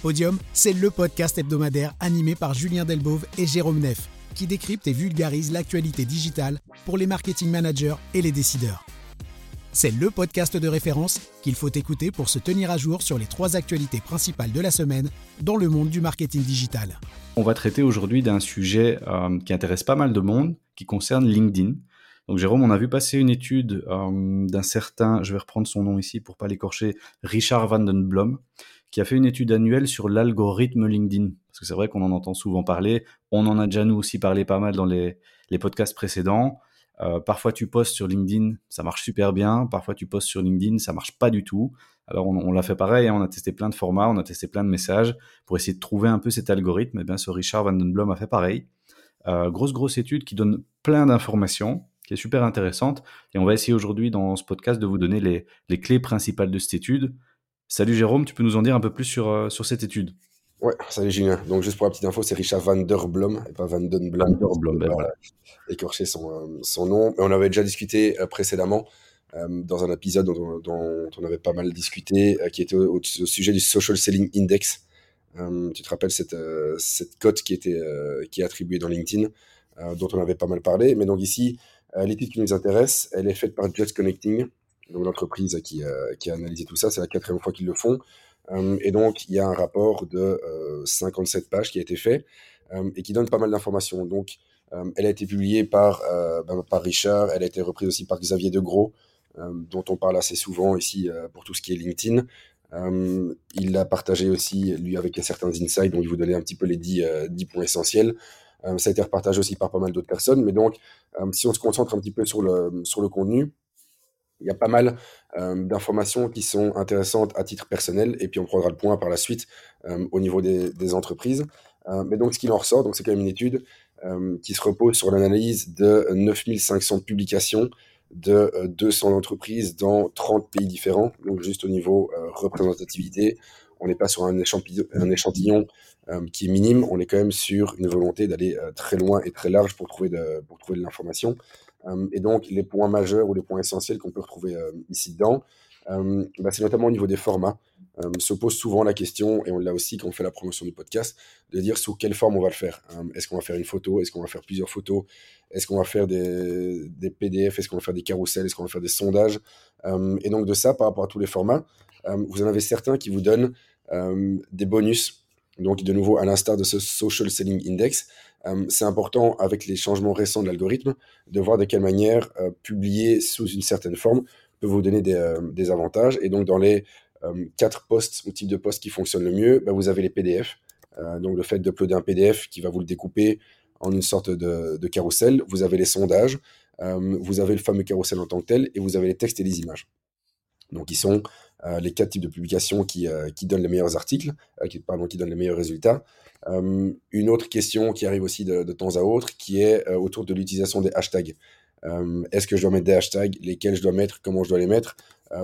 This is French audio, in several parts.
Podium, c'est le podcast hebdomadaire animé par Julien Delbove et Jérôme Neff, qui décrypte et vulgarise l'actualité digitale pour les marketing managers et les décideurs. C'est le podcast de référence qu'il faut écouter pour se tenir à jour sur les trois actualités principales de la semaine dans le monde du marketing digital. On va traiter aujourd'hui d'un sujet euh, qui intéresse pas mal de monde, qui concerne LinkedIn. Donc Jérôme, on a vu passer une étude euh, d'un certain, je vais reprendre son nom ici pour pas l'écorcher, Richard Vandenblom, qui a fait une étude annuelle sur l'algorithme LinkedIn. Parce que c'est vrai qu'on en entend souvent parler. On en a déjà nous aussi parlé pas mal dans les, podcasts précédents. Euh, parfois tu postes sur LinkedIn, ça marche super bien. Parfois tu postes sur LinkedIn, ça marche pas du tout. Alors on, l'a fait pareil, hein. on a testé plein de formats, on a testé plein de messages pour essayer de trouver un peu cet algorithme. Et bien ce Richard Vandenblom a fait pareil. Euh, grosse grosse étude qui donne plein d'informations, qui est super intéressante. Et on va essayer aujourd'hui dans ce podcast de vous donner les, les clés principales de cette étude. Salut Jérôme, tu peux nous en dire un peu plus sur, euh, sur cette étude? Ouais, salut Julien. Donc juste pour la petite info, c'est Richard Van Der Blom et pas Van Den Blom. Van Der Blom, ben voilà. Écorcher son, euh, son nom. on avait déjà discuté euh, précédemment dans un épisode dont, dont, on avait pas mal discuté, qui était au, sujet du Social Selling Index. tu te rappelles cette, cette cote qui, était, qui est attribuée dans LinkedIn, dont on avait pas mal parlé. Mais donc ici, l'étude qui nous intéresse, elle est faite par Just Connecting, donc l'entreprise qui, euh, qui, a analysé tout ça. C'est la quatrième fois qu'ils le font. Euh, et donc, il y a un rapport de 57 euh, pages qui a été fait et qui donne pas mal d'informations. Donc, elle a été publiée par, ben, par Richard, elle a été reprise aussi par Xavier Degros, dont on parle assez souvent ici pour tout ce qui est LinkedIn. il l'a partagé aussi, lui, avec certains insights, dont il vous donnait un petit peu les 10, 10 points essentiels. ça a été repartagé aussi par pas mal d'autres personnes. Mais donc, si on se concentre un petit peu sur le, sur le contenu, il y a pas mal euh, d'informations qui sont intéressantes à titre personnel, et puis on prendra le point par la suite euh, au niveau des, entreprises. Euh, mais donc, ce qu'il en ressort, c'est quand même une étude qui se repose sur l'analyse de 9500 publications de 200 entreprises dans 30 pays différents, donc juste au niveau représentativité. On n'est pas sur un échantillon, un échantillon qui est minime, on est quand même sur une volonté d'aller très loin et très large pour trouver de, pour trouver de l'information. Euh, et donc, les points majeurs ou les points essentiels qu'on peut retrouver euh, ici dedans, euh, bah, c'est notamment au niveau des formats. se pose souvent la question, et on l'a aussi quand on fait la promotion du podcast, de dire sous quelle forme on va le faire. Est-ce qu'on va faire une photo? Est-ce qu'on va faire plusieurs photos? Est-ce qu'on va faire des, des PDF Est-ce qu'on va faire des carousels? Est-ce qu'on va faire des sondages? Et donc de ça, par rapport à tous les formats, vous en avez certains qui vous donnent des bonus. Donc de nouveau, à l'instar de ce Social Selling Index, euh, c'est important avec les changements récents de l'algorithme de voir de quelle manière euh, publier sous une certaine forme peut vous donner des, euh, avantages. Et donc dans les quatre postes ou types de postes qui fonctionnent le mieux, bah, vous avez les PDF. donc le fait d'uploader un PDF qui va vous le découper en une sorte de, de carrousel. Vous avez les sondages, vous avez le fameux carrousel en tant que tel, et vous avez les textes et les images. Donc, ils sont les quatre types de publications qui, qui donnent les meilleurs articles, qui, pardon, qui donnent les meilleurs résultats. Euh, une autre question qui arrive aussi de, temps à autre, qui est euh, autour de l'utilisation des hashtags. Euh, est-ce que je dois mettre des hashtags? Lesquels je dois mettre? Comment je dois les mettre?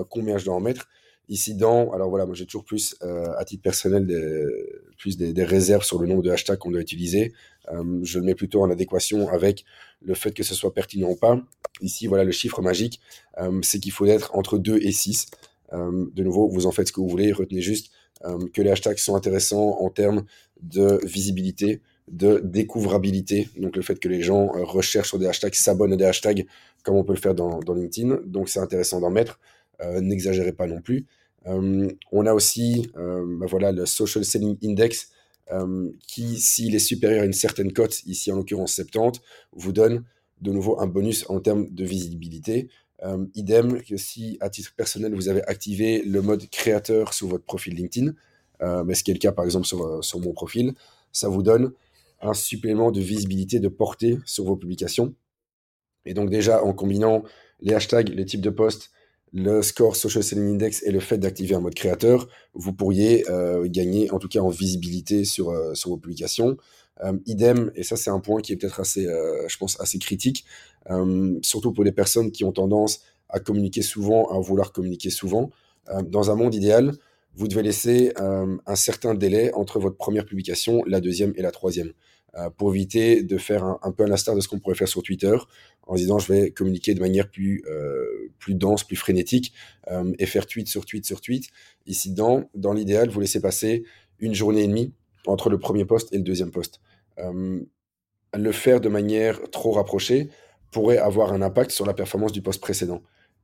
Combien je dois en mettre? Ici, dans, alors voilà, moi j'ai toujours plus, à titre personnel, des, plus des, réserves sur le nombre de hashtags qu'on doit utiliser. je le mets plutôt en adéquation avec le fait que ce soit pertinent ou pas. Ici, voilà, le chiffre magique, c'est qu'il faut être entre 2 et 6. De nouveau, vous en faites ce que vous voulez, retenez juste euh, que les hashtags sont intéressants en termes de visibilité, de découvrabilité, donc le fait que les gens euh, recherchent sur des hashtags, s'abonnent à des hashtags, comme on peut le faire dans, LinkedIn, donc c'est intéressant d'en mettre, euh, n'exagérez pas non plus. on a aussi bah voilà, le Social Selling Index, qui, s'il est supérieur à une certaine cote, ici en l'occurrence 70, vous donne de nouveau un bonus en termes de visibilité. Euh, idem que si, à titre personnel, vous avez activé le mode créateur sur votre profil LinkedIn, euh, mais ce qui est le cas par exemple sur, euh, sur mon profil, ça vous donne un supplément de visibilité, de portée sur vos publications. Et donc déjà, en combinant les hashtags, les types de posts, le score Social Selling Index et le fait d'activer un mode créateur, vous pourriez gagner en tout cas en visibilité sur vos publications. Idem, et ça c'est un point qui est peut-être assez, je pense, assez critique, euh, surtout pour les personnes qui ont tendance à communiquer souvent, à vouloir communiquer souvent. Euh, dans un monde idéal, vous devez laisser euh, un certain délai entre votre première publication, la deuxième et la troisième, pour éviter de faire un, peu à l'instar de ce qu'on pourrait faire sur Twitter, en disant je vais communiquer de manière plus, plus dense, plus frénétique, et faire tweet sur tweet sur tweet. Ici, dans, dans l'idéal, vous laissez passer une journée et demie entre le premier poste et le deuxième poste. le faire de manière trop rapprochée pourrait avoir un impact sur la performance du poste précédent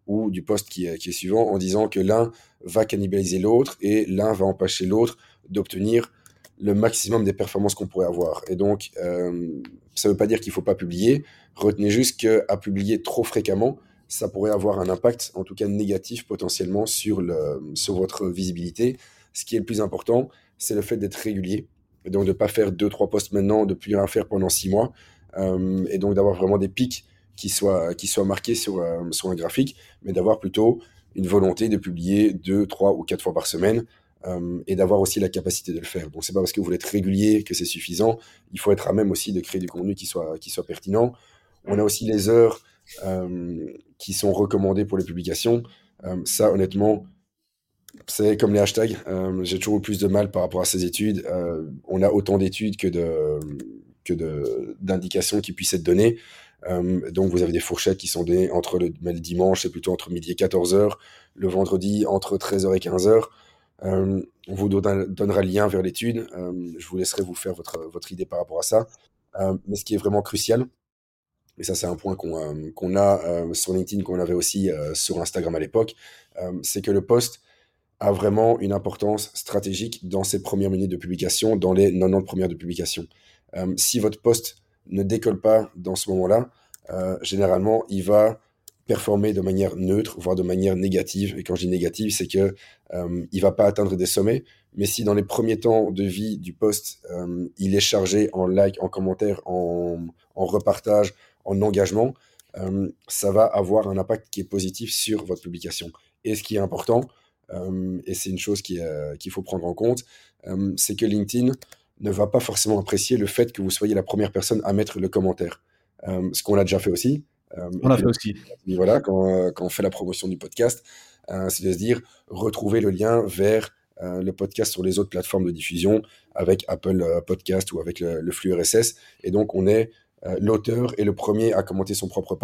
ou du poste qui est, qui est suivant en disant que l'un va cannibaliser l'autre et l'un va empêcher l'autre d'obtenir le maximum des performances qu'on pourrait avoir. Et donc, euh, ça ne veut pas dire qu'il ne faut pas publier. Retenez juste qu'à publier trop fréquemment, ça pourrait avoir un impact, en tout cas négatif potentiellement, sur, le, sur votre visibilité. Ce qui est le plus important, c'est le fait d'être régulier. Et donc, de ne pas faire deux, trois posts maintenant, de plus rien faire pendant six mois. Euh, et donc, d'avoir vraiment des pics qui soient, qui soient marqués sur, euh, sur un graphique, mais d'avoir plutôt une volonté de publier deux, trois ou quatre fois par semaine euh, et d'avoir aussi la capacité de le faire. Donc c'est pas parce que vous voulez être régulier que c'est suffisant. Il faut être à même aussi de créer du contenu qui soit qui soit pertinent. On a aussi les heures qui sont recommandées pour les publications. Ça honnêtement, c'est comme les hashtags. J'ai toujours plus de mal par rapport à ces études. on a autant d'études que de que d'indications qui puissent être données. donc vous avez des fourchettes qui sont données entre le, le dimanche, c'est plutôt entre midi et 14h, le vendredi entre 13h et 15h. Euh, on vous donnera le lien vers l'étude. Euh, je vous laisserai vous faire votre, votre idée par rapport à ça. Euh, mais ce qui est vraiment crucial, et ça c'est un point qu'on a sur LinkedIn, qu'on avait aussi sur Instagram à l'époque, c'est que le post a vraiment une importance stratégique dans ses premières minutes de publication, dans les 90 premières de publication. si votre post ne décolle pas dans ce moment-là, généralement, il va performer de manière neutre, voire de manière négative. Et quand je dis négative, c'est que euh, il va pas atteindre des sommets. Mais si dans les premiers temps de vie du post, euh, il est chargé en like, en commentaire, en, en repartage, en engagement, euh, ça va avoir un impact qui est positif sur votre publication. Et ce qui est important, euh, et c'est une chose qu'il faut prendre en compte, c'est que LinkedIn ne va pas forcément apprécier le fait que vous soyez la première personne à mettre le commentaire. ce qu'on a déjà fait aussi, euh, on l'a fait aussi. Voilà, quand, quand, on fait la promotion du podcast, euh, c'est de se dire retrouver le lien vers euh, le podcast sur les autres plateformes de diffusion avec Apple Podcast ou avec le, flux RSS. Et donc, on est l'auteur et le premier à commenter son propre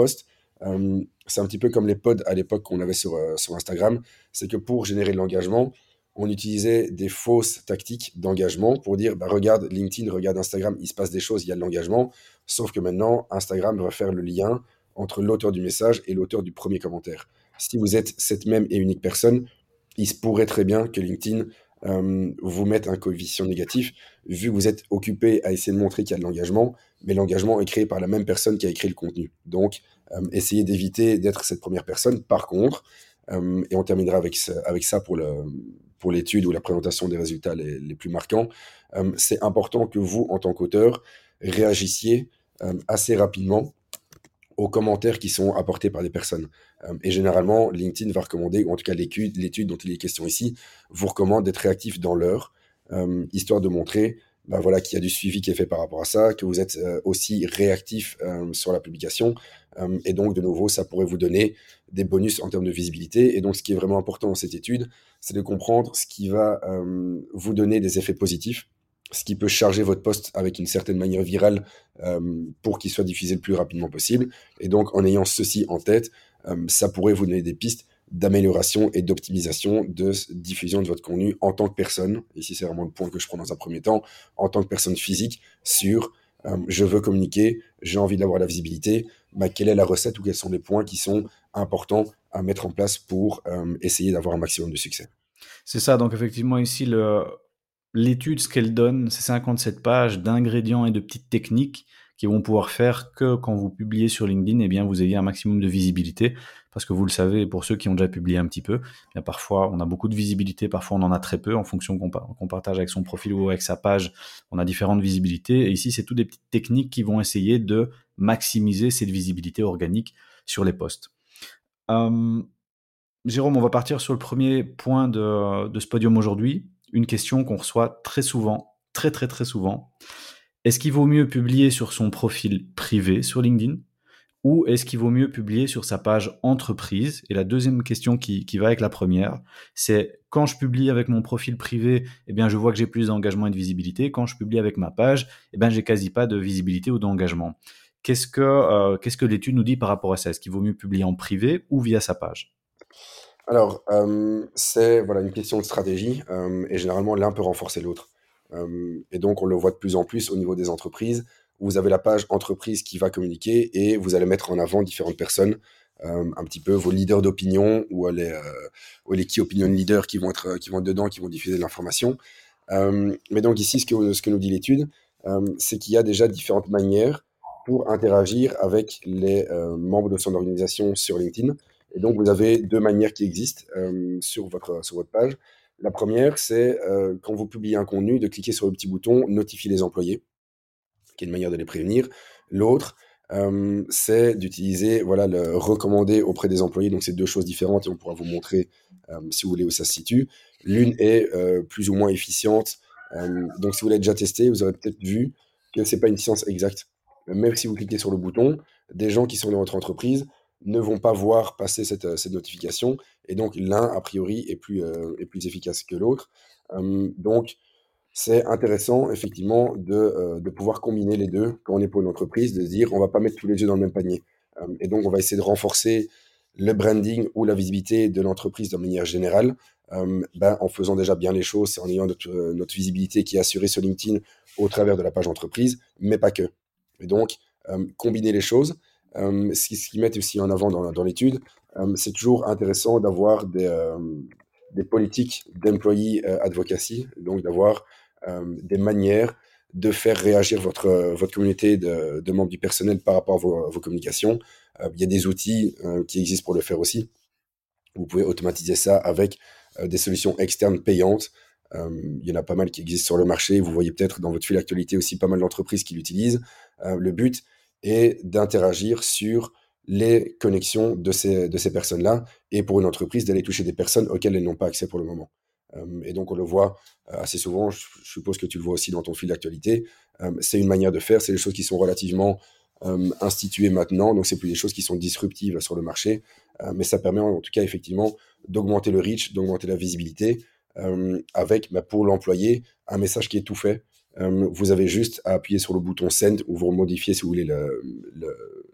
post. c'est un petit peu comme les pods à l'époque qu'on avait sur, sur Instagram. C'est que pour générer de l'engagement, on utilisait des fausses tactiques d'engagement pour dire bah, regarde LinkedIn, regarde Instagram, il se passe des choses, il y a de l'engagement. Sauf que maintenant, Instagram va faire le lien entre l'auteur du message et l'auteur du premier commentaire. Si vous êtes cette même et unique personne, il se pourrait très bien que LinkedIn euh, vous mette un coefficient négatif, vu que vous êtes occupé à essayer de montrer qu'il y a de l'engagement, mais l'engagement est créé par la même personne qui a écrit le contenu. Donc, euh, essayez d'éviter d'être cette première personne. Par contre, euh, et on terminera avec, ça pour, l'étude ou la présentation des résultats les plus marquants, c'est important que vous, en tant qu'auteur, réagissiez assez rapidement aux commentaires qui sont apportés par des personnes. Euh, et généralement, LinkedIn va recommander, ou en tout cas l'étude dont il est question ici, vous recommande d'être réactif dans l'heure, euh, histoire de montrer ben voilà, qu'il y a du suivi qui est fait par rapport à ça, que vous êtes euh, aussi réactif sur la publication. et donc, de nouveau, ça pourrait vous donner des bonus en termes de visibilité. Et donc, ce qui est vraiment important dans cette étude, c'est de comprendre ce qui va vous donner des effets positifs ce qui peut charger votre poste avec une certaine manière virale euh, pour qu'il soit diffusé le plus rapidement possible. Et donc, en ayant ceci en tête, euh, ça pourrait vous donner des pistes d'amélioration et d'optimisation de diffusion de votre contenu en tant que personne. Ici, c'est vraiment le point que je prends dans un premier temps, en tant que personne physique, sur euh, je veux communiquer, j'ai envie d'avoir la visibilité, bah, quelle est la recette ou quels sont les points qui sont importants à mettre en place pour essayer d'avoir un maximum de succès. C'est ça, donc effectivement ici, le, l'étude, ce qu'elle donne, c'est 57 pages d'ingrédients et de petites techniques qui vont pouvoir faire que quand vous publiez sur LinkedIn, eh bien, vous ayez un maximum de visibilité. Parce que vous le savez, pour ceux qui ont déjà publié un petit peu, eh parfois on a beaucoup de visibilité, parfois on en a très peu en fonction qu'on partage avec son profil ou avec sa page. On a différentes visibilités. Et ici, c'est toutes des petites techniques qui vont essayer de maximiser cette visibilité organique sur les posts. Euh, Jérôme, on va partir sur le premier point de, de ce podium aujourd'hui une question qu'on reçoit très souvent, très très très souvent. Est-ce qu'il vaut mieux publier sur son profil privé sur LinkedIn ou est-ce qu'il vaut mieux publier sur sa page entreprise? Et la deuxième question qui, va avec la première, c'est quand je publie avec mon profil privé, eh bien je vois que j'ai plus d'engagement et de visibilité. Quand je publie avec ma page, eh bien j'ai quasi pas de visibilité ou d'engagement. Qu'est-ce que, euh, qu'est-ce que l'étude nous dit par rapport à ça? Est-ce qu'il vaut mieux publier en privé ou via sa page? Alors, euh, c'est voilà, une question de stratégie, euh, et généralement l'un peut renforcer l'autre. et donc, on le voit de plus en plus au niveau des entreprises. Vous avez la page entreprise qui va communiquer et vous allez mettre en avant différentes personnes, un petit peu vos leaders d'opinion ou les, ou les key opinion leaders qui vont être, qui vont être dedans, qui vont diffuser de l'information. mais donc ici, ce que, ce que nous dit l'étude, c'est qu'il y a déjà différentes manières pour interagir avec les membres de son organisation sur LinkedIn. Et donc, vous avez deux manières qui existent sur, votre, sur votre page. La première, c'est euh, quand vous publiez un contenu, de cliquer sur le petit bouton Notifier les employés, qui est une manière de les prévenir. L'autre, euh, c'est d'utiliser voilà, le recommander auprès des employés. Donc, c'est deux choses différentes et on pourra vous montrer, euh, si vous voulez, où ça se situe. L'une est plus ou moins efficiente. donc, si vous l'avez déjà testé, vous aurez peut-être vu que ce n'est pas une science exacte. Même si vous cliquez sur le bouton, des gens qui sont dans votre entreprise ne vont pas voir passer cette, euh, cette notification. Et donc, l'un, a priori, est plus, euh, est plus efficace que l'autre. donc, c'est intéressant, effectivement, de, euh, de, pouvoir combiner les deux quand on est pour une entreprise, de se dire, on va pas mettre tous les œufs dans le même panier. et donc, on va essayer de renforcer le branding ou la visibilité de l'entreprise de manière générale, ben, en faisant déjà bien les choses, en ayant notre, notre, visibilité qui est assurée sur LinkedIn au travers de la page entreprise, mais pas que. Et donc, combiner les choses. Euh, ce qu'ils mettent aussi en avant dans, l'étude, euh, c'est toujours intéressant d'avoir des, euh, politiques d'employee advocacy, donc d'avoir des manières de faire réagir votre, votre communauté de, membres du personnel par rapport à vos, vos communications. il y a des outils qui existent pour le faire aussi. Vous pouvez automatiser ça avec des solutions externes payantes. il y en a pas mal qui existent sur le marché. Vous voyez peut-être dans votre fil d'actualité aussi pas mal d'entreprises qui l'utilisent. le but, et d'interagir sur les connexions de ces, de ces personnes-là et pour une entreprise d'aller toucher des personnes auxquelles elles n'ont pas accès pour le moment. Euh, et donc on le voit euh, assez souvent, je, suppose que tu le vois aussi dans ton fil d'actualité, euh, c'est une manière de faire, c'est des choses qui sont relativement instituées maintenant, donc c'est plus des choses qui sont disruptives sur le marché, mais ça permet en tout cas effectivement d'augmenter le reach, d'augmenter la visibilité, avec bah, pour l'employé un message qui est tout fait, vous avez juste à appuyer sur le bouton Send ou vous modifiez, si vous voulez, le,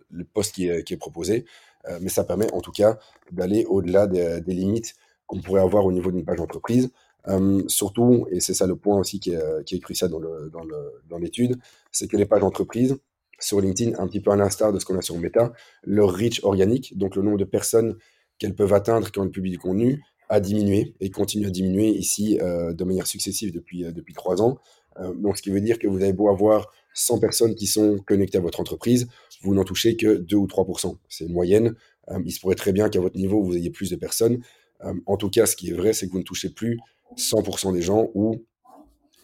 le, post qui est, proposé. Euh, mais ça permet en tout cas d'aller au-delà des, limites qu'on pourrait avoir au niveau d'une page d'entreprise. Euh, surtout, et c'est ça le point aussi qui est, qui est crucial dans, l'étude, c'est que les pages d'entreprise sur LinkedIn, un petit peu à l'instar de ce qu'on a sur Meta, leur reach organique, donc le nombre de personnes qu'elles peuvent atteindre quand elles publient du contenu, a diminué et continue à diminuer ici de manière successive depuis trois ans. Euh, donc, ce qui veut dire que vous avez beau avoir 100 personnes qui sont connectées à votre entreprise, vous n'en touchez que 2 ou 3%. C'est une moyenne. Euh, il se pourrait très bien qu'à votre niveau, vous ayez plus de personnes. Euh, en tout cas, ce qui est vrai, c'est que vous ne touchez plus 100% des gens ou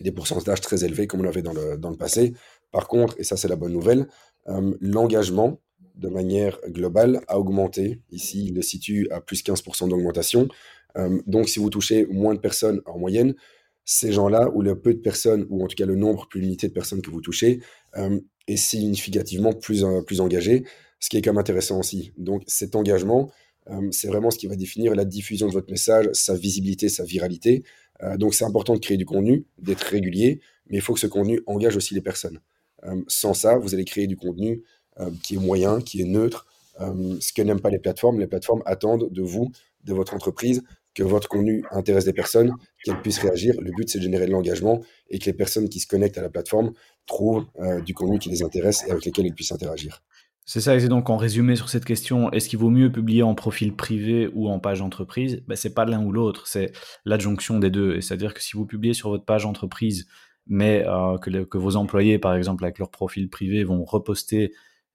des pourcentages très élevés comme on l'avait dans le, dans le passé. Par contre, et ça c'est la bonne nouvelle, l'engagement de manière globale a augmenté. Ici, il le situe à plus 15% d'augmentation. donc, si vous touchez moins de personnes en moyenne, ces gens-là, ou le peu de personnes, ou en tout cas le nombre plus limité de personnes que vous touchez, euh, est significativement plus, euh, plus engagé, ce qui est quand même intéressant aussi. Donc cet engagement, euh, c'est vraiment ce qui va définir la diffusion de votre message, sa visibilité, sa viralité. donc c'est important de créer du contenu, d'être régulier, mais il faut que ce contenu engage aussi les personnes. sans ça, vous allez créer du contenu qui est moyen, qui est neutre, ce que n'aiment pas les plateformes. Les plateformes attendent de vous, de votre entreprise, que votre contenu intéresse des personnes, qu'elles puissent réagir. Le but, c'est de générer de l'engagement et que les personnes qui se connectent à la plateforme trouvent euh, du contenu qui les intéresse et avec lequel ils puissent interagir. C'est ça, et donc en résumé sur cette question, est-ce qu'il vaut mieux publier en profil privé ou en page entreprise? Ben, Ce n'est pas l'un ou l'autre, c'est l'adjonction des deux. C'est-à-dire que si vous publiez sur votre page entreprise, mais euh, que, que, vos employés, par exemple, avec leur profil privé, vont reposter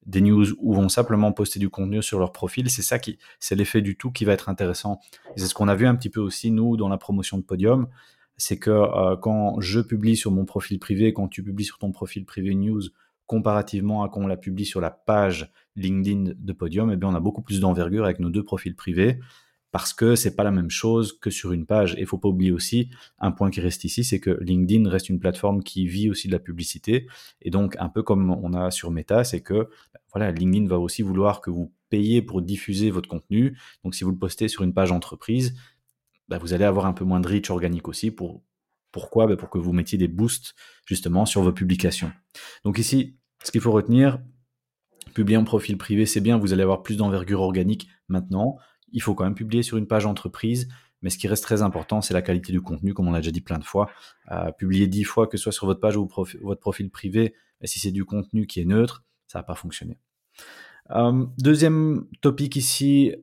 des news ou vont simplement poster du contenu sur leur profil. C'est ça qui, c'est l'effet du tout qui va être intéressant. c'est ce qu'on a vu un petit peu aussi nous dans la promotion de Podium, c'est que euh, quand je publie sur mon profil privé, quand tu publies sur ton profil privé news, comparativement à quand on la publie sur la page LinkedIn de Podium, eh bien on a beaucoup plus d'envergure avec nos deux profils privés parce que c'est pas la même chose que sur une page. Et faut pas oublier aussi un point qui reste ici, c'est que LinkedIn reste une plateforme qui vit aussi de la publicité. Et donc un peu comme on a sur Meta, c'est que voilà, LinkedIn va aussi vouloir que vous payiez pour diffuser votre contenu. Donc si vous le postez sur une page entreprise, bah, vous allez avoir un peu moins de reach organique aussi. Pour, pourquoi? Bah, Pour que vous mettiez des boosts justement sur vos publications. Donc ici, ce qu'il faut retenir, publier en profil privé, c'est bien, vous allez avoir plus d'envergure organique maintenant il faut quand même publier sur une page entreprise, Mais ce qui reste très important, c'est la qualité du contenu, comme on l'a déjà dit plein de fois. Euh, publier dix fois, que ce soit sur votre page ou votre profil privé, et si c'est du contenu qui est neutre, ça va pas fonctionner. Euh, deuxième topic ici,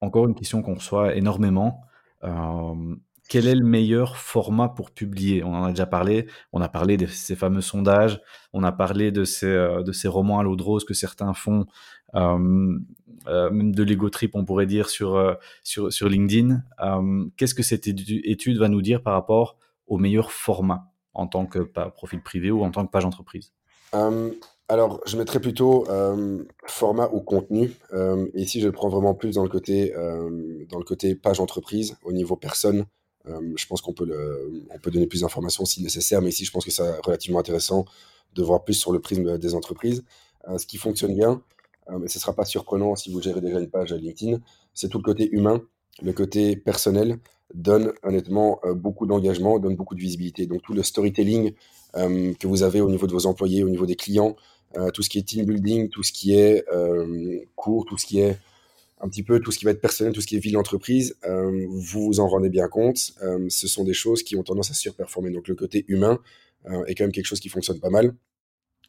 encore une question qu'on reçoit énormément. Euh, quel est le meilleur format pour publier? On en a déjà parlé. On a parlé de ces fameux sondages. On a parlé de ces, euh, de ces romans à l'eau de rose que certains font, euh, euh, même de l'ego trip, on pourrait dire, sur, sur, LinkedIn. Qu'est-ce que cette étude va nous dire par rapport au meilleur format en tant que profil privé ou en tant que page entreprise? Alors, je mettrais plutôt format ou contenu. et ici, je le prends vraiment plus dans le côté, dans le côté page entreprise, au niveau personne. Euh, je pense qu'on peut, on peut donner plus d'informations si nécessaire, mais ici, je pense que c'est relativement intéressant de voir plus sur le prisme des entreprises. Euh, ce qui fonctionne bien, euh, mais ce ne sera pas surprenant si vous gérez déjà une page LinkedIn, c'est tout le côté humain, le côté personnel donne honnêtement beaucoup d'engagement, donne beaucoup de visibilité. Donc tout le storytelling que vous avez au niveau de vos employés, au niveau des clients, tout ce qui est team building, tout ce qui est cours, tout ce qui est un petit peu tout ce qui va être personnel, tout ce qui est vie d'entreprise, euh, vous vous en rendez bien compte. Euh, ce sont des choses qui ont tendance à surperformer. Donc le côté humain euh, est quand même quelque chose qui fonctionne pas mal.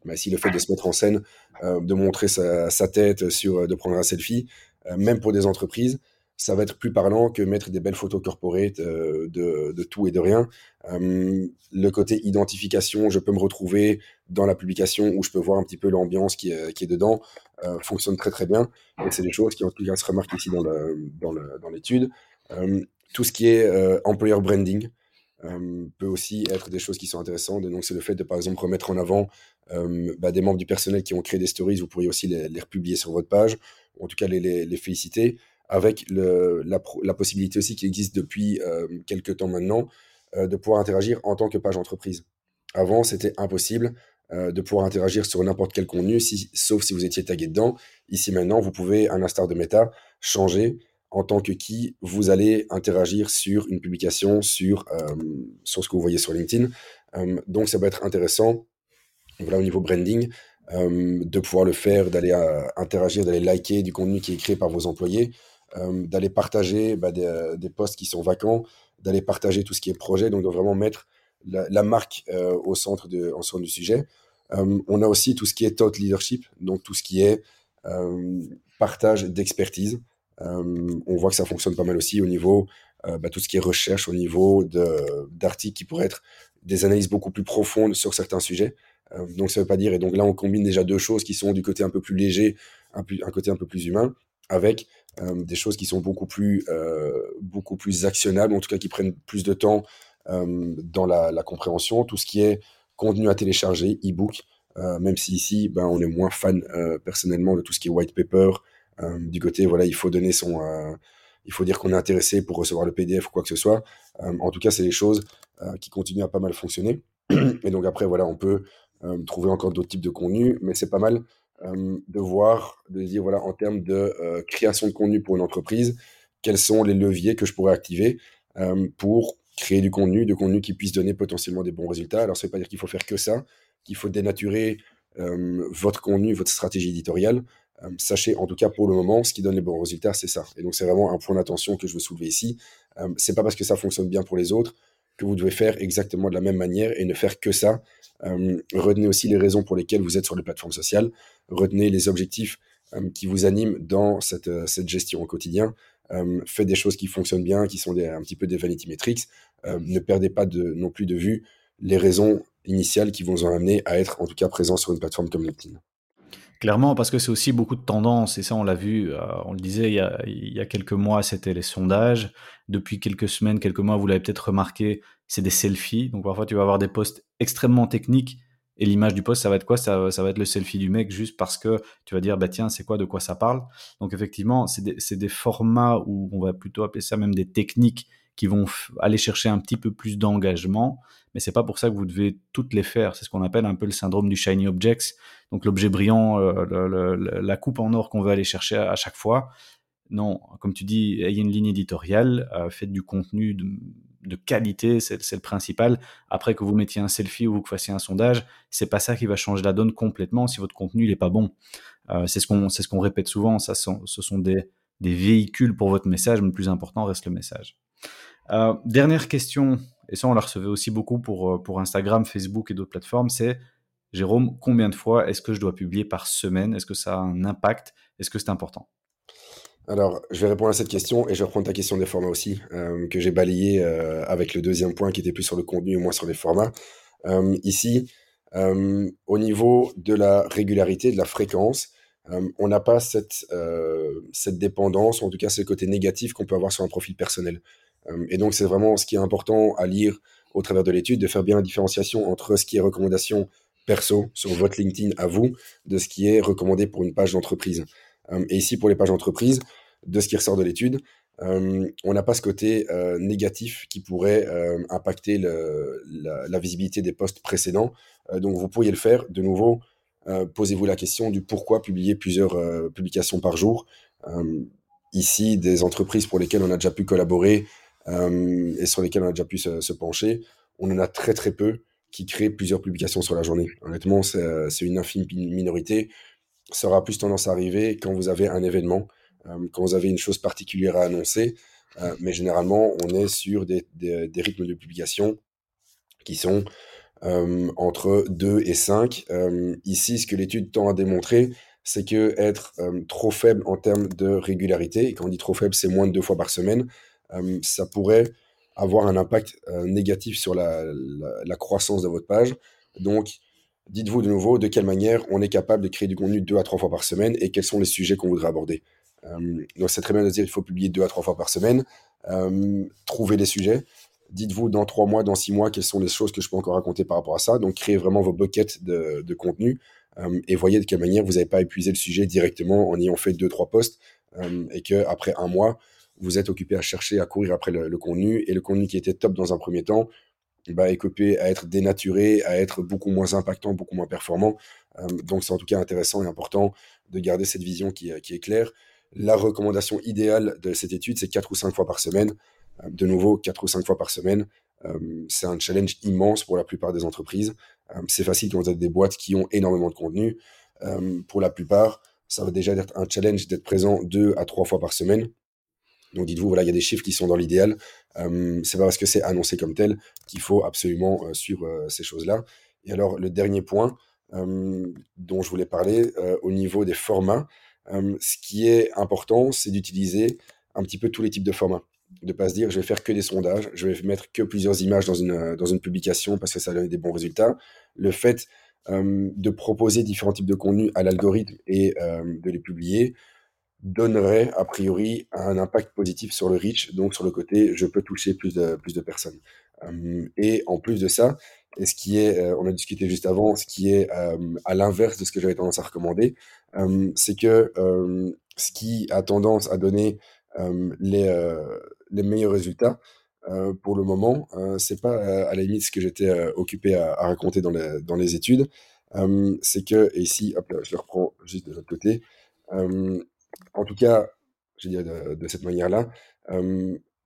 Mais si le fait de se mettre en scène, de montrer sa, sa, tête, sur, de prendre un selfie, même pour des entreprises, ça va être plus parlant que mettre des belles photos corporate euh, de, tout et de rien. Le côté identification, je peux me retrouver dans la publication où je peux voir un petit peu l'ambiance qui est, dedans, euh, fonctionne très très bien. Et c'est des choses qui en tout cas se remarquent ici dans l'étude. Tout ce qui est euh, employer branding peut aussi être des choses qui sont intéressantes. Et donc c'est le fait de par exemple remettre en avant bah, des membres du personnel qui ont créé des stories, vous pourriez aussi les, republier sur votre page, en tout cas les féliciter avec la, possibilité aussi qui existe depuis euh, quelques temps maintenant euh, de pouvoir interagir en tant que page entreprise. Avant, c'était impossible euh, de pouvoir interagir sur n'importe quel contenu, sauf si vous étiez tagué dedans. Ici maintenant, vous pouvez, à l'instar de Meta, changer en tant que qui vous allez interagir sur une publication, sur, ce que vous voyez sur LinkedIn. Donc, ça va être intéressant, voilà, au niveau branding, de pouvoir le faire, d'aller interagir, d'aller liker du contenu qui est créé par vos employés, d'aller partager bah, des, euh, des, postes qui sont vacants, d'aller partager tout ce qui est projet, donc de vraiment mettre la, marque euh, au centre en centre du sujet. on a aussi tout ce qui est thought leadership, donc tout ce qui est partage d'expertise. on voit que ça fonctionne pas mal aussi au niveau bah, tout ce qui est recherche, au niveau d'articles qui pourraient être des analyses beaucoup plus profondes sur certains sujets. donc ça veut pas dire, et donc là on combine déjà deux choses qui sont du côté un peu plus léger, un côté un peu plus humain, avec euh, des choses qui sont beaucoup plus, euh, beaucoup plus actionnables, en tout cas qui prennent plus de temps euh, dans la, compréhension. Tout ce qui est contenu à télécharger, e-book, même si ici, ben, on est moins fan personnellement de tout ce qui est white paper. du côté, voilà, il faut donner son, il faut dire qu'on est intéressé pour recevoir le PDF ou quoi que ce soit. en tout cas, c'est des choses qui continuent à pas mal fonctionner. Et donc après, voilà, on peut trouver encore d'autres types de contenus, mais c'est pas mal de voir, de dire, voilà, en termes de euh, création de contenu pour une entreprise, quels sont les leviers que je pourrais activer euh, pour créer du contenu, de contenu qui puisse donner potentiellement des bons résultats. Alors, ça ne veut pas dire qu'il faut faire que ça, qu'il faut dénaturer votre contenu, votre stratégie éditoriale. sachez, en tout cas pour le moment, ce qui donne les bons résultats, c'est ça. Et donc, c'est vraiment un point d'attention que je veux soulever ici. c'est pas parce que ça fonctionne bien pour les autres que vous devez faire exactement de la même manière et ne faire que ça. retenez aussi les raisons pour lesquelles vous êtes sur les plateformes sociales retenez les objectifs euh, qui vous animent dans cette, euh, gestion au quotidien. Euh, faites des choses qui fonctionnent bien, qui sont un petit peu des vanity metrics. ne perdez pas de, non plus de vue les raisons initiales qui vont vous amener à être en tout cas présent sur une plateforme comme LinkedIn. Clairement, parce que c'est aussi beaucoup de tendances, et ça on l'a vu, on le disait il y, a, quelques mois, c'était les sondages. Depuis quelques semaines, quelques mois, vous l'avez peut-être remarqué, c'est des selfies. Donc parfois tu vas avoir des posts extrêmement techniques et l'image du poste, ça va être quoi? Ça, ça, va être le selfie du mec juste parce que tu vas dire, bah tiens, c'est quoi, de quoi ça parle? Donc effectivement, c'est des, des, formats où on va plutôt appeler ça même des techniques qui vont aller chercher un petit peu plus d'engagement, mais c'est pas pour ça que vous devez toutes les faire. C'est ce qu'on appelle un peu le syndrome du shiny objects, donc l'objet brillant, euh, la coupe en or qu'on veut aller chercher à, chaque fois. Non, comme tu dis, ayez une ligne éditoriale, euh, faites du contenu de, qualité, c'est le principal. Après que vous mettiez un selfie ou que vous fassiez un sondage, c'est pas ça qui va changer la donne complètement si votre contenu n'est pas bon. Euh, c'est ce qu'on ce qu'on répète souvent. Ça, ce sont des véhicules pour votre message, mais le plus important reste le message. Dernière question, et ça on la recevait aussi beaucoup pour, pour Instagram, Facebook et d'autres plateformes, c'est Jérôme, combien de fois est-ce que je dois publier par semaine? Est-ce que ça a un impact? Est-ce que c'est important? Alors, je vais répondre à cette question et je vais reprendre ta question des formats aussi, euh, que j'ai balayé euh, avec le deuxième point qui était plus sur le contenu et moins sur les formats. Euh, ici, au niveau de la régularité, de la fréquence, on n'a pas cette, cette dépendance, ou en tout cas le côté négatif qu'on peut avoir sur un profil personnel. Et donc, c'est vraiment ce qui est important à lire au travers de l'étude, de faire bien la différenciation entre ce qui est recommandation perso sur votre LinkedIn à vous, de ce qui est recommandé pour une page d'entreprise. et ici, pour les pages d'entreprise, de ce qui ressort de l'étude, euh, on n'a pas ce côté euh, négatif qui pourrait euh, impacter la, visibilité des postes précédents. donc vous pourriez le faire. De nouveau, posez-vous la question du pourquoi publier plusieurs publications par jour. ici, des entreprises pour lesquelles on a déjà pu collaborer et sur lesquelles on a déjà pu se, pencher, on en a très très peu qui créent plusieurs publications sur la journée. Honnêtement, c'est une infime minorité. Ça aura plus tendance à arriver quand vous avez un événement euh, quand vous avez une chose particulière à annoncer. Euh, mais généralement, on est sur des, rythmes de publication qui sont euh, entre 2 et 5. ici, ce que l'étude tend à démontrer, c'est que être trop faible en termes de régularité, et quand on dit trop faible, c'est moins de deux fois par semaine, ça pourrait avoir un impact négatif sur la, croissance de votre page. Donc, dites-vous de nouveau de quelle manière on est capable de créer du contenu deux à trois fois par semaine et quels sont les sujets qu'on voudrait aborder. Euh, donc c'est très bien de dire qu'il faut publier deux à trois fois par semaine. Euh, trouver des sujets. Dites-vous dans trois mois, dans six mois, quelles sont les choses que je peux encore raconter par rapport à ça. Donc créez vraiment vos buckets de, contenu euh, et voyez de quelle manière vous n'avez pas épuisé le sujet directement en ayant fait deux, trois posts et qu'après un mois, vous êtes occupé à chercher, à courir après le, contenu et le contenu qui était top dans un premier temps, bah, est occupé à être dénaturé, à être beaucoup moins impactant, beaucoup moins performant. donc c'est en tout cas intéressant et important de garder cette vision qui, qui est claire. La recommandation idéale de cette étude, c'est 4 ou 5 fois par semaine. Euh, de nouveau, 4 ou 5 fois par semaine, euh, c'est un challenge immense pour la plupart des entreprises. Euh, c'est facile quand vous avez des boîtes qui ont énormément de contenu. pour la plupart, ça va déjà être un challenge d'être présent 2 à 3 fois par semaine. Donc dites-vous, voilà, il y a des chiffres qui sont dans l'idéal. Euh, c'est pas parce que c'est annoncé comme tel qu'il faut absolument suivre ces choses-là. Et alors, le dernier point dont je voulais parler, au niveau des formats, ce qui est important, c'est d'utiliser un petit peu tous les types de formats. De ne pas se dire, je vais faire que des sondages, je vais mettre que plusieurs images dans une, dans une publication parce que ça donne des bons résultats. Le fait de proposer différents types de contenus à l'algorithme et de les publier donnerait a priori un impact positif sur le reach, donc sur le côté je peux toucher plus de, plus de personnes. et en plus de ça, et ce qui est, on a discuté juste avant, ce qui est à l'inverse de ce que j'avais tendance à recommander, c'est que ce qui a tendance à donner les, les meilleurs résultats, pour le moment, c'est pas à la limite ce que j'étais occupé à, raconter dans les, dans les études. c'est que, et ici, je le reprends juste de l'autre côté. En tout cas, je vais dire de, cette manière-là,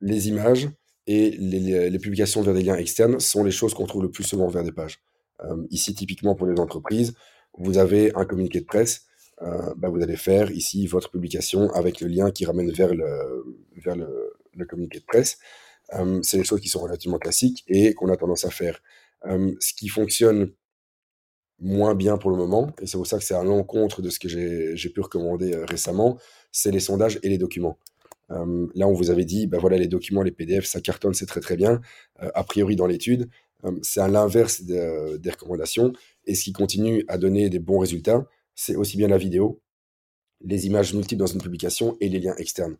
les images et les, publications vers des liens externes sont les choses qu'on trouve le plus souvent vers des pages. ici, typiquement pour les entreprises, vous avez un communiqué de presse bah, vous allez faire ici votre publication avec le lien qui ramène vers le, vers le, communiqué de presse. C'est des choses qui sont relativement classiques et qu'on a tendance à faire. Ce qui fonctionne moins bien pour le moment, et c'est pour ça que c'est à l'encontre de ce que j'ai pu recommander récemment, c'est les sondages et les documents. là, on vous avait dit, bah voilà, les documents, les PDF, ça cartonne, c'est très très bien. a priori, dans l'étude, c'est à l'inverse des recommandations. Et ce qui continue à donner des bons résultats, c'est aussi bien la vidéo, les images multiples dans une publication et les liens externes.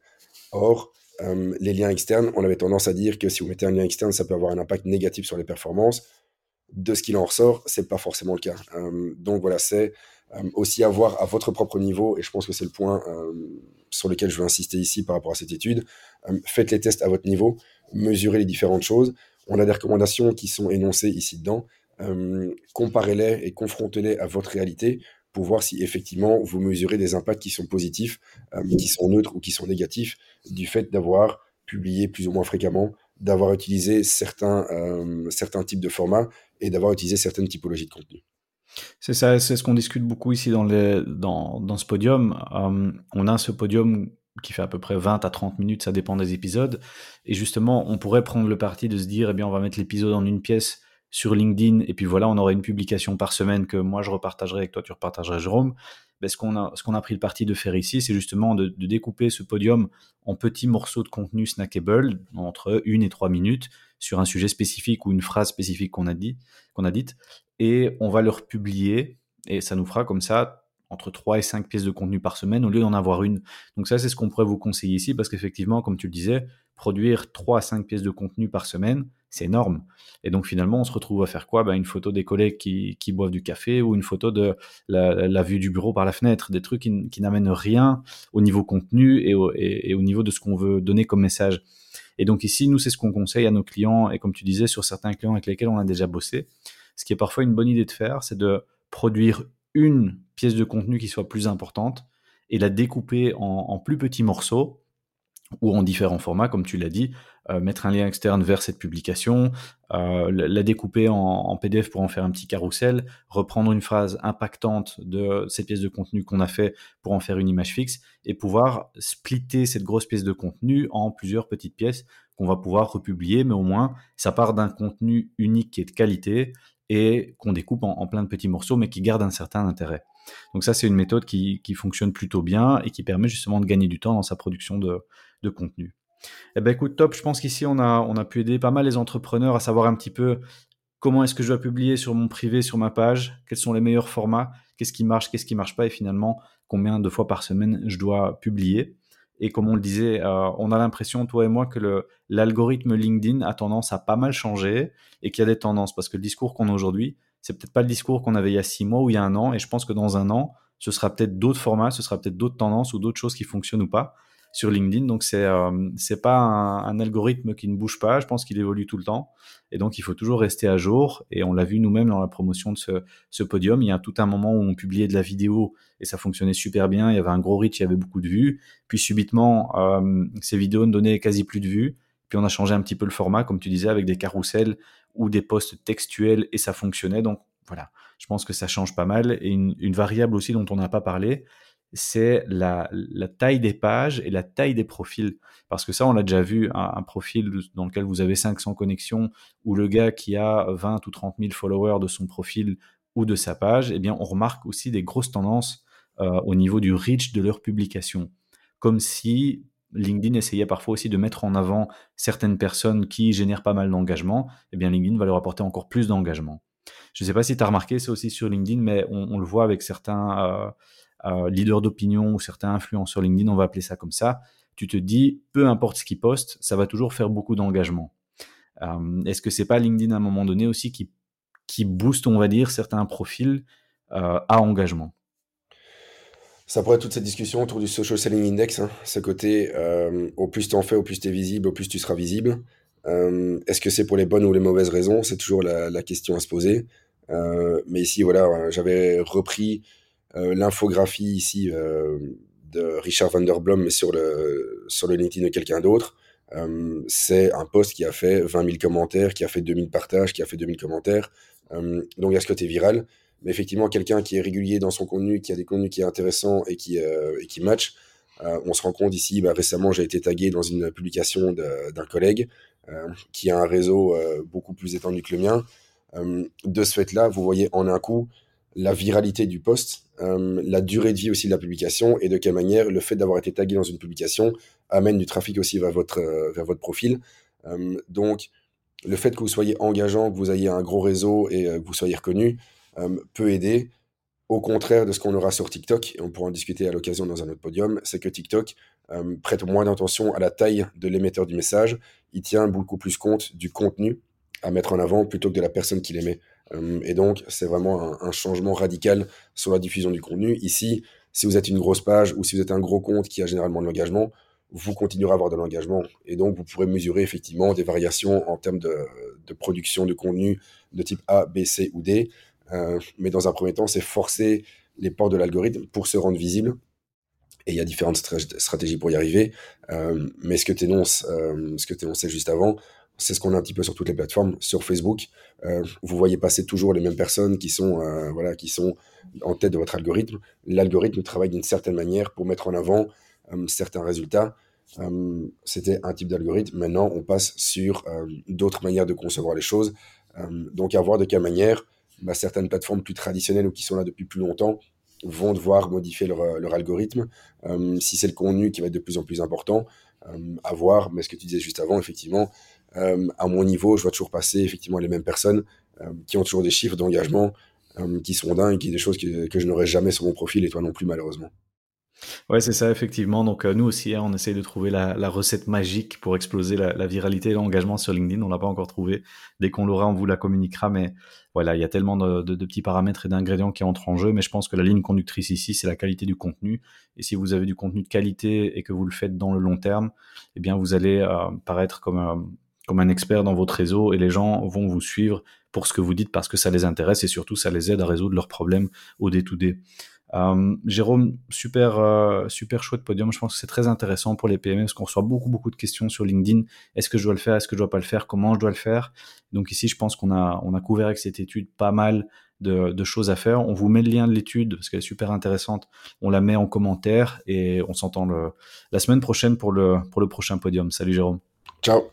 Or, euh, les liens externes, on avait tendance à dire que si vous mettez un lien externe, ça peut avoir un impact négatif sur les performances. De ce qu'il en ressort, c'est pas forcément le cas. Euh, donc voilà, c'est euh, aussi avoir à votre propre niveau, et je pense que c'est le point sur lequel je veux insister ici par rapport à cette étude. faites les tests à votre niveau, mesurez les différentes choses. On a des recommandations qui sont énoncées ici dedans. comparez-les et confrontez-les à votre réalité pour voir si effectivement vous mesurez des impacts qui sont positifs, euh, qui sont neutres ou qui sont négatifs du fait d'avoir publié plus ou moins fréquemment, d'avoir utilisé certains, euh, certains types de formats et d'avoir utilisé certaines typologies de contenu. C'est ça, c'est ce qu'on discute beaucoup ici dans, les, dans, dans ce podium. Euh, on a ce podium qui fait à peu près 20 à 30 minutes, ça dépend des épisodes. Et justement, on pourrait prendre le parti de se dire, eh bien, on va mettre l'épisode en une pièce sur LinkedIn, et puis voilà, on aurait une publication par semaine que moi je repartagerai avec toi, tu repartageras Jérôme. Ben, ce qu'on a, pris le parti de faire ici, c'est justement de, découper ce podium en petits morceaux de contenu snackable, entre une et trois minutes, sur un sujet spécifique ou une phrase spécifique qu'on a dite, et on va le republier, et ça nous fera comme ça entre 3 et 5 pièces de contenu par semaine au lieu d'en avoir une. Donc ça, c'est ce qu'on pourrait vous conseiller ici parce qu'effectivement, comme tu le disais, produire 3 à 5 pièces de contenu par semaine, c'est énorme. Et donc finalement, on se retrouve à faire quoi? Ben, Une photo des collègues qui, boivent du café ou une photo de la, vue du bureau par la fenêtre, des trucs qui, n'amènent rien au niveau contenu et au niveau de ce qu'on veut donner comme message. Et donc ici, nous, c'est ce qu'on conseille à nos clients et comme tu disais, sur certains clients avec lesquels on a déjà bossé. Ce qui est parfois une bonne idée de faire, c'est de produire une pièce de contenu qui soit plus importante et la découper en, plus petits morceaux ou en différents formats, comme tu l'as dit, euh, mettre un lien externe vers cette publication, euh, la découper en, PDF pour en faire un petit carrousel, reprendre une phrase impactante de cette pièce de contenu qu'on a fait pour en faire une image fixe et pouvoir splitter cette grosse pièce de contenu en plusieurs petites pièces qu'on va pouvoir republier, mais au moins ça part d'un contenu unique qui est de qualité et qu'on découpe en, plein de petits morceaux, mais qui garde un certain intérêt. Donc ça, c'est une méthode qui, fonctionne plutôt bien et qui permet justement de gagner du temps dans sa production de, contenu. Eh ben écoute, top, je pense qu'ici, on a, pu aider pas mal les entrepreneurs à savoir un petit peu comment est-ce que je dois publier sur mon privé, sur ma page, quels sont les meilleurs formats, qu'est-ce qui marche, qu'est-ce qui marche pas, et finalement, combien de fois par semaine je dois publier. Et comme on le disait, euh, on a l'impression, toi et moi, que l'algorithme LinkedIn a tendance à pas mal changer et qu'il y a des tendances. Parce que le discours qu'on a aujourd'hui, c'est peut-être pas le discours qu'on avait il y a six mois ou il y a un an. Et je pense que dans un an, ce sera peut-être d'autres formats, ce sera peut-être d'autres tendances ou d'autres choses qui fonctionnent ou pas sur LinkedIn. Donc c'est euh, c'est pas un, algorithme qui ne bouge pas. Je pense qu'il évolue tout le temps et donc il faut toujours rester à jour. Et on l'a vu nous-mêmes dans la promotion de ce, ce, podium. Il y a tout un moment où on publiait de la vidéo et ça fonctionnait super bien. Il y avait un gros reach, il y avait beaucoup de vues. Puis subitement, euh, ces vidéos ne donnaient quasi plus de vues. Puis on a changé un petit peu le format, comme tu disais, avec des carousels ou des posts textuels et ça fonctionnait. Donc voilà, je pense que ça change pas mal. Et une, une variable aussi dont on n'a pas parlé, c'est la, taille des pages et la taille des profils. Parce que ça, on l'a déjà vu, un, profil dans lequel vous avez 500 connexions, ou le gars qui a 20 ou 30 000 followers de son profil ou de sa page, eh bien, on remarque aussi des grosses tendances euh, au niveau du reach de leur publication. Comme si LinkedIn essayait parfois aussi de mettre en avant certaines personnes qui génèrent pas mal d'engagement, eh bien, LinkedIn va leur apporter encore plus d'engagement. Je ne sais pas si tu as remarqué ça aussi sur LinkedIn, mais on, le voit avec certains... Euh, euh, leader d'opinion ou certains influenceurs LinkedIn, on va appeler ça comme ça, tu te dis, peu importe ce qu'ils postent, ça va toujours faire beaucoup d'engagement. Euh, est-ce que c'est pas LinkedIn à un moment donné aussi qui, qui booste, on va dire, certains profils euh, à engagement? Ça pourrait toute cette discussion autour du social selling index, hein. ce côté au plus tu en fais, au plus tu es visible, au plus tu seras visible. Est-ce que c'est pour les bonnes ou les mauvaises raisons? C'est toujours la, question à se poser. mais ici, voilà, j'avais repris l'infographie ici euh, de Richard van der Blom, mais sur le, sur le LinkedIn de quelqu'un d'autre. Euh, c'est un post qui a fait 20 000 commentaires, qui a fait 2000 partages, qui a fait 2000 commentaires. donc il y a ce côté viral. Mais effectivement, quelqu'un qui est régulier dans son contenu, qui a des contenus qui est intéressants et qui, et qui match, on se rend compte ici, bah, récemment, j'ai été tagué dans une publication d'un collègue qui a un réseau beaucoup plus étendu que le mien. de ce fait-là, vous voyez en un coup la viralité du post, euh, la durée de vie aussi de la publication et de quelle manière le fait d'avoir été tagué dans une publication amène du trafic aussi vers votre, euh, vers votre profil. Euh, donc, le fait que vous soyez engageant, que vous ayez un gros réseau et que vous soyez reconnu peut aider. Au contraire de ce qu'on aura sur TikTok, et on pourra en discuter à l'occasion dans un autre podium, c'est que TikTok prête moins d'attention à la taille de l'émetteur du message. Il tient beaucoup plus compte du contenu à mettre en avant plutôt que de la personne qui l'émet. Euh, et donc, c'est vraiment un, changement radical sur la diffusion du contenu. Ici, si vous êtes une grosse page ou si vous êtes un gros compte qui a généralement de l'engagement, vous continuerez à avoir de l'engagement. Et donc, vous pourrez mesurer effectivement des variations en termes de, production de contenu de type A, B, C ou D. Euh, mais dans un premier temps, c'est forcer les portes de l'algorithme pour se rendre visible. Et il y a différentes stratégies pour y arriver. Euh, mais ce que tu énonces, ce que tu énonçais juste avant, c'est ce qu'on a un petit peu sur toutes les plateformes. Sur Facebook, euh, vous voyez passer toujours les mêmes personnes qui sont, euh, voilà, qui sont en tête de votre algorithme. L'algorithme travaille d'une certaine manière pour mettre en avant certains résultats, c'était un type d'algorithme. Maintenant, on passe sur d'autres manières de concevoir les choses. donc, à voir de quelle manière bah, certaines plateformes plus traditionnelles ou qui sont là depuis plus longtemps vont devoir modifier leur, leur algorithme. si c'est le contenu qui va être de plus en plus important, à voir. Mais ce que tu disais juste avant, effectivement, à mon niveau, je vois toujours passer effectivement les mêmes personnes qui ont toujours des chiffres d'engagement qui sont dingues, qui des choses que, que je n'aurais jamais sur mon profil et toi non plus malheureusement. Ouais, c'est ça, effectivement. Donc, euh, nous aussi, hein, on essaye de trouver la, recette magique pour exploser la, viralité et l'engagement sur LinkedIn. On l'a pas encore trouvé. Dès qu'on l'aura, on vous la communiquera. Mais voilà, il y a tellement de petits paramètres et d'ingrédients qui entrent en jeu. Mais je pense que la ligne conductrice ici, c'est la qualité du contenu. Et si vous avez du contenu de qualité et que vous le faites dans le long terme, eh bien, vous allez euh, paraître comme, euh, comme un expert dans votre réseau et les gens vont vous suivre pour ce que vous dites parce que ça les intéresse et surtout ça les aide à résoudre leurs problèmes au day-to-day. Euh, Jérôme, super, euh, super chouette podium. Je pense que c'est très intéressant pour les PME parce qu'on reçoit beaucoup, beaucoup de questions sur LinkedIn. Est-ce que je dois le faire? Est-ce que je dois pas le faire? Comment je dois le faire? Donc ici, je pense qu'on a, on a couvert avec cette étude pas mal de, choses à faire. On vous met le lien de l'étude parce qu'elle est super intéressante. On la met en commentaire et on s'entend la semaine prochaine pour le, pour le prochain podium. Salut Jérôme. Ciao.